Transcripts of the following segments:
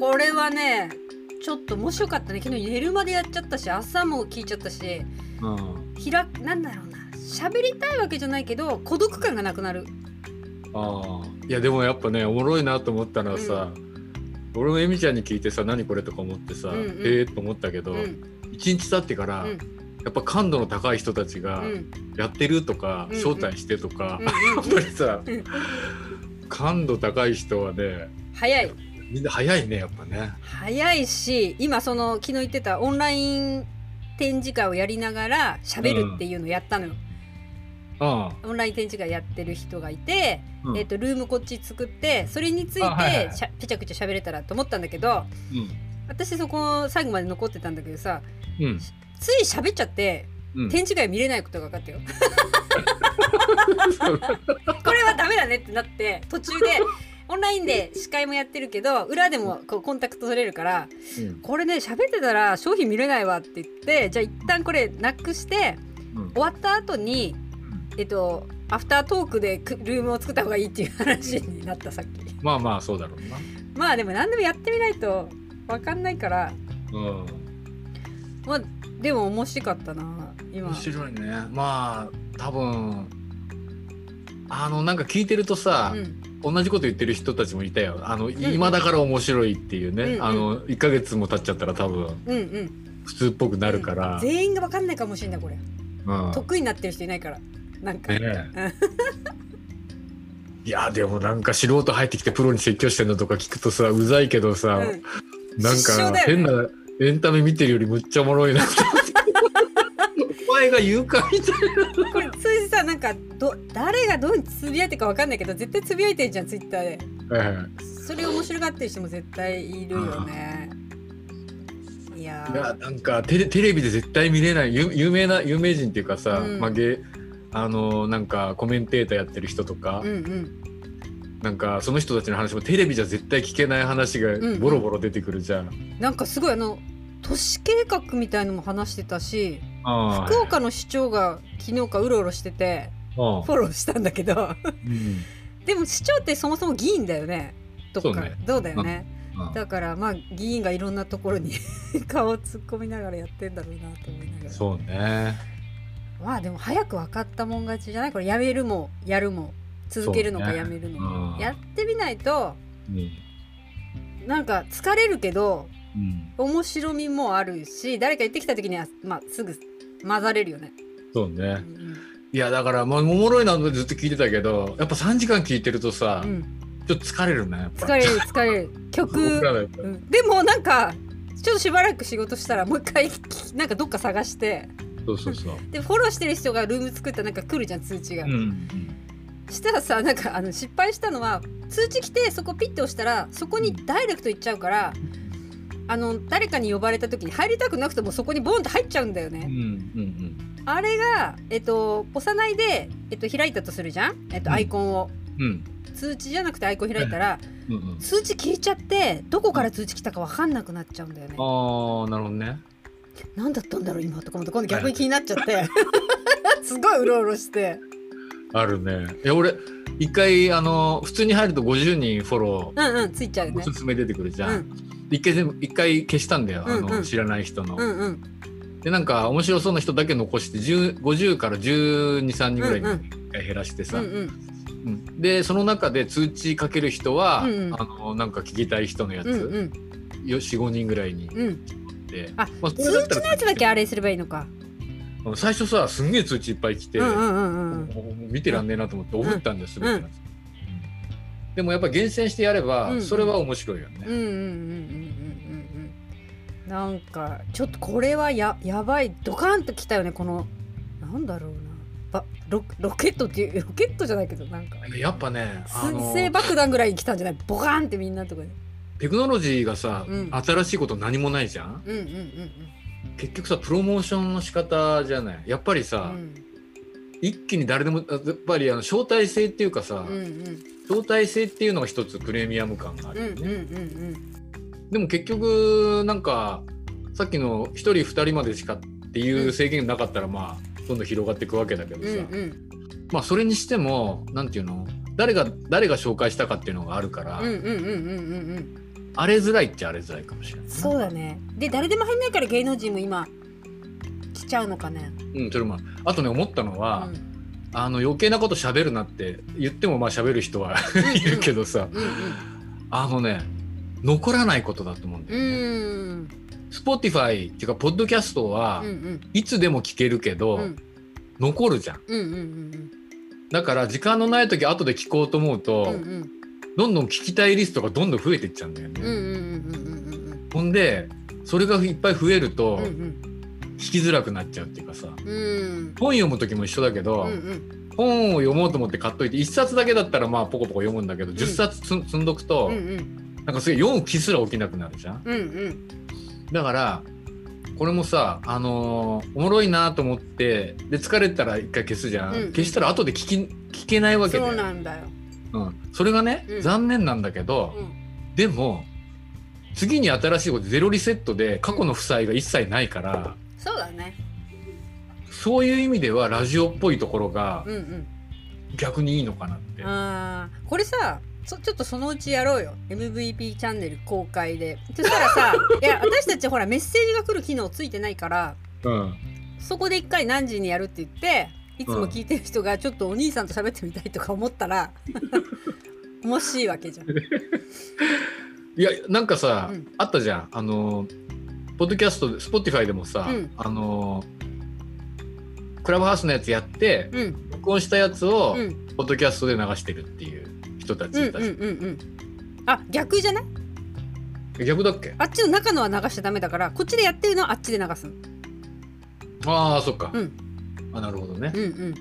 やこれはねちょっと面白かったね。昨日寝るまでやっちゃったし朝も聞いちゃったしうん。ひらなんだろうな。喋りたいわけじゃないけど孤独感がなくなる。ああ。いやでもやっぱねおもろいなと思ったのはさ、俺もエミちゃんに聞いてさ何これとか思ってさ、うんうん。ええと思ったけど、うん。一日経ってから、うん。やっぱ感度の高い人たちがうん。やってるとか、うんうん。招待してとか、うん やっぱりさ、うん。感度高い人はね早いみんな早いねやっぱね。早いし今その昨日言ってたオンライン展示会をやりながら喋るっていうのをやったのよ、あオンライン展示会やってる人がいて、あ、うん。えー、とルームこっち作ってそれについてあはいはいしゃぺちゃくちゃ喋れたらと思ったんだけど私そこ最後まで残ってたんだけどさうんうん。つい喋っちゃってうん。展示会見れないことが分かったよ。これはダメだねってなって途中でオンラインで司会もやってるけど裏でもこうコンタクト取れるからうん。これね喋ってたら商品見れないわって言ってじゃあ一旦これなくしてうん。終わった後にえっとアフタートークでクルームを作った方がいいっていう話になったさっき。まあまあそうだろうな。まあでも何でもやってみないと分かんないから。うん。まあでも面白かったな今。面白いね。まあ多分あのなんか聞いてるとさ、うん同じこと言ってる人たちもいたよ。あの、ん今だから面白いっていうね、うんうん。あの1ヶ月も経っちゃったら多分うんうん。普通っぽくなるから、全員が分かんないかもしれないこれ。うん。得意になってる人いないから。なんか、ねえ。いやでもなんか素人入ってきてプロに説教してんのとか聞くとさうざいけどさ、うん。なんか変なエンタメ見てるよりむっちゃおもろいなってお前が言うかみたいこれ通じさなんかど誰がどうつぶやいてるか分かんないけど絶対つぶやいてるじゃんツイッターで。な。それ面白がってる人も絶対いるよね。いやいやなんかテレテレビで絶対見れない有有名な有名人っていうかさ、うん。まあ、芸あのなんかコメンテーターやってる人とか、うんうん。なんかその人たちの話もテレビじゃ絶対聞けない話がうん。ボロボロ出てくるじゃん。なんかすごいあの都市計画みたいのも話してたし福岡の市長が昨日かうろうろしててうんフォローしたんだけど。うん。でも市長ってそもそも議員だよね。どっか。どうだよね。うんだからまあ議員がいろんなところに 顔を突っ込みながらやってんだろうなと思いながら。そうね。まあでも早く分かったもん勝ちじゃない？これやめるもやるも続けるのかやめるのも、うん。やってみないとうん。なんか疲れるけどうん、面白みもあるし誰か言ってきた時には、まあ、すぐ混ざれるよね。そうね。うんいやだからまあおもろいなとずっと聞いてたけどやっぱ3時間聞いてるとさ、うん、ちょっと疲れるね。疲れる疲れる曲、うん、でもなんかちょっとしばらく仕事したらもう一回なんかどっか探してそうそうそう。でフォローしてる人がルーム作ったらなんか来るじゃん通知が。うんうんしたらさなんかあの失敗したのは通知来てそこピッて押したらそこにダイレクト行っちゃうからあの誰かに呼ばれた時に入りたくなくてもそこにボンって入っちゃうんだよね。うんうんあれが、えっと、押さないで、えっと、開いたとするじゃん、えっと、うんアイコンを。うんうん通知じゃなくてアイコン開いたらうんうん通知消えちゃってどこから通知来たか分かんなくなっちゃうんだよね。ああなるほどね。何だったんだろう今とか思って今度逆に気になっちゃって すごいうろうろしてあるね。いや俺一回あの普通に入ると50人フォローうんうんついちゃうよね。おす。すめ出てくるじゃん。うん。一回全部一回消したんだよ、あうんうん。の知らない人の。うんうん。でなんか面白そうな人だけ残して10 50から123人ぐらいに一回減らしてさ、うんうん。うん。でその中で通知かける人は、うんうん。あのなんか聞きたい人のやつ、うんうん。よ45人ぐらいに。うん。で、あまあ、通知のやつだけあれすればいいのか。最初さすんげえ通知いっぱい来て、見てらんねえなと思って送ったんです、うん全てのやつでもやっぱ厳選してやれば、うんそれは面白いよね。うんうんうんうんうんうんうんなんかちょっとこれはややばいドカンときたよねこのなんだろうなばロロケットっていうロケットじゃないけどなんかやっぱね水星爆弾ぐらいに来たんじゃないボカーンってみんなのとこでテクノロジーがさ、うん新しいこと何もないじゃんうんうんうん結局さプロモーションの仕方じゃない。やっぱりうさ、ん。一気に誰でもあやっぱりあの招待制っていうかさ、うんうん。招待制っていうのが一つプレミアム感があうんうんるよね、うん。でも結局なんかさっきの1人2人までしかっていう制限なかったらまあどんどん広がっていくわけだけどさ、うんうん。まあそれにしてもなんていうの？誰が誰が紹介したかっていうのがあるから、うんうんうんうんうんうん荒れづらいっちゃ荒れづらいかもしれないそうだね。で誰でも入んないから芸能人も今来ちゃうのかね。うんそれもあとね思ったのは、うん。あの余計なこと喋るなって言ってもまあ喋る人はいるけどさ、うんあのね残らないことだと思うんだうんうよね。ん。Spotify っていうかポッドキャストはうんうん。いつでも聞けるけど、うん。残るじゃん。うんうんうん。だから時間のない時後で聞こうと思うと、うんうんどんどん聞きたいリストがどんどん増えていっちゃうんだよね。うんうんうんうんうんほんでそれがいっぱい増えるとうんうん。聞きづらくなっちゃうっていうかさ。うん。本読む時も一緒だけど、うんうん。本を読もうと思って買っといて1冊だけだったらまあポコポコ読むんだけど、10冊つ積んどくと、うんうん。なんかすげえ読む気すら起きなくなるじゃん。うんうん。だからこれもさあのーおもろいなと思ってで疲れたら一回消すじゃん、うん消したら後で聞き聞けないわけだそようなんだようん、それがね、うん。残念なんだけど、うん。でも次に新しいことゼロリセットで過去の負債が一切ないから、そうだね。そういう意味ではラジオっぽいところがうんうん。逆にいいのかなって。あー。これさそちょっとそのうちやろうよ。MVP チャンネル公開で。そしたらさ いや私たちほらメッセージが来る機能ついてないからうん。そこで一回何時にやるって言っていつも聞いてる人がちょっとお兄さんと喋ってみたいとか思ったら 面白いわけじゃん。いやなんかさ、うん。あったじゃん。あのポッドキャストで Spotify でもさ、うん。あのクラブハウスのやつやってうん。録音したやつを、うん。ポッドキャストで流してるっていう人たちいたし、うんうんうんうん。あ逆じゃない？逆だっけ？あっちの中のは流しちゃダメだからこっちでやってるのはあっちで流すの。ああそっか、うんあなるほどね。うんうん。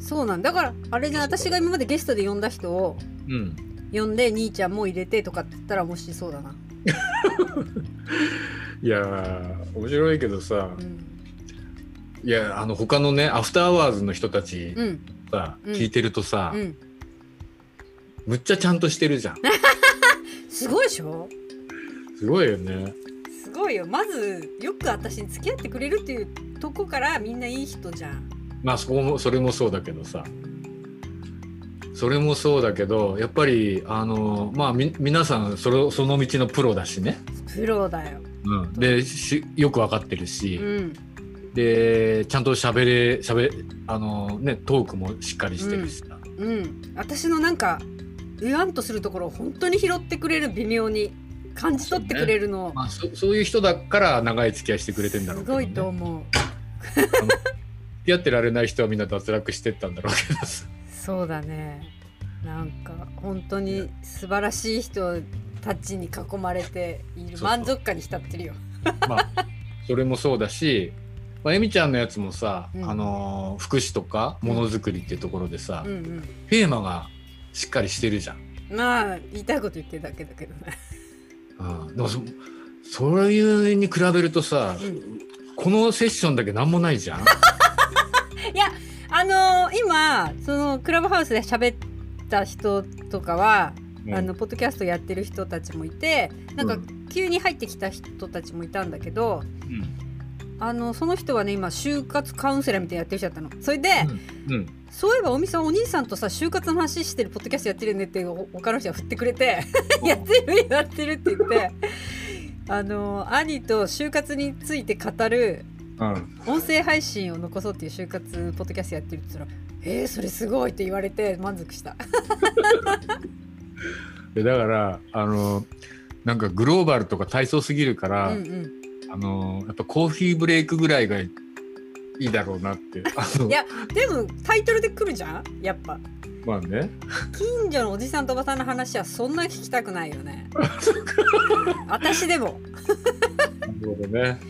そうなん。だからあれじゃ私が今までゲストで呼んだ人をうん。呼んで兄ちゃんも入れてとかって言ったら面白そうだな、いやー面白いけどさ。うん。いやあの他のねアフターアワーズの人たちうん。さ、うん。聞いてるとさ、うん、むっちゃちゃんとしてるじゃん。すごいでしょ？すごいよねすごいよ。まずよく私に付き合ってくれるっていうとこからみんないい人じゃん。まあそこもそれもそうだけどさ。それもそうだけどやっぱりあのまあみ皆さんそれその道のプロだしね、プロだよ。うん、でしよく分かってるうし、ん。でちゃんと喋れ喋あのねトークもしっかりしてるしさ、うん。私のなんかうわんとするところを本当に拾ってくれる微妙に感じ取ってくれるの、まあ、そそういう人だから長い付き合いしてくれてんだろうね、すごいと思う。付き合ってられない人はみんな脱落してったんだろうけどさ。そうだね。なんか本当に素晴らしい人たちに囲まれている。満足感に浸ってるよ。まあそれもそうだし、まあ、えみちゃんのやつもさ、うん。あのー福祉とかものづくりっていうところでさ、うんテーマがしっかりしてるじゃん。うん。まあ言いたいこと言ってるだけだけどねうん、でもそそういうに比べるとさ、うんこのセッションだけ何もないじゃん。いやあのー今そのクラブハウスで喋った人とかは、うん。あのポッドキャストやってる人たちもいてなんかう急に入ってきた人たちもいたんだけど、あのその人はね今就活カウンセラーみたいなのやってる人だったの。それで、うん。うん。そういえばおみさんお兄さんとさ就活の話してるポッドキャストやってるねってお他の人が振ってくれてやってるやってるって言ってあの兄と就活について語るうん。音声配信を残そうっていう就活ポッドキャストやってるって言ったら「えー、それすごい」って言われて満足した。でだからあのなんかグローバルとか体操すぎるから、うんうんあのやっぱコーヒーブレイクぐらいがいいだろうなっていやでもタイトルで来るじゃん？やっぱ。まあね。近所のおじさんとおばさんの話はそんな聞きたくないよね。私でも。なるほどね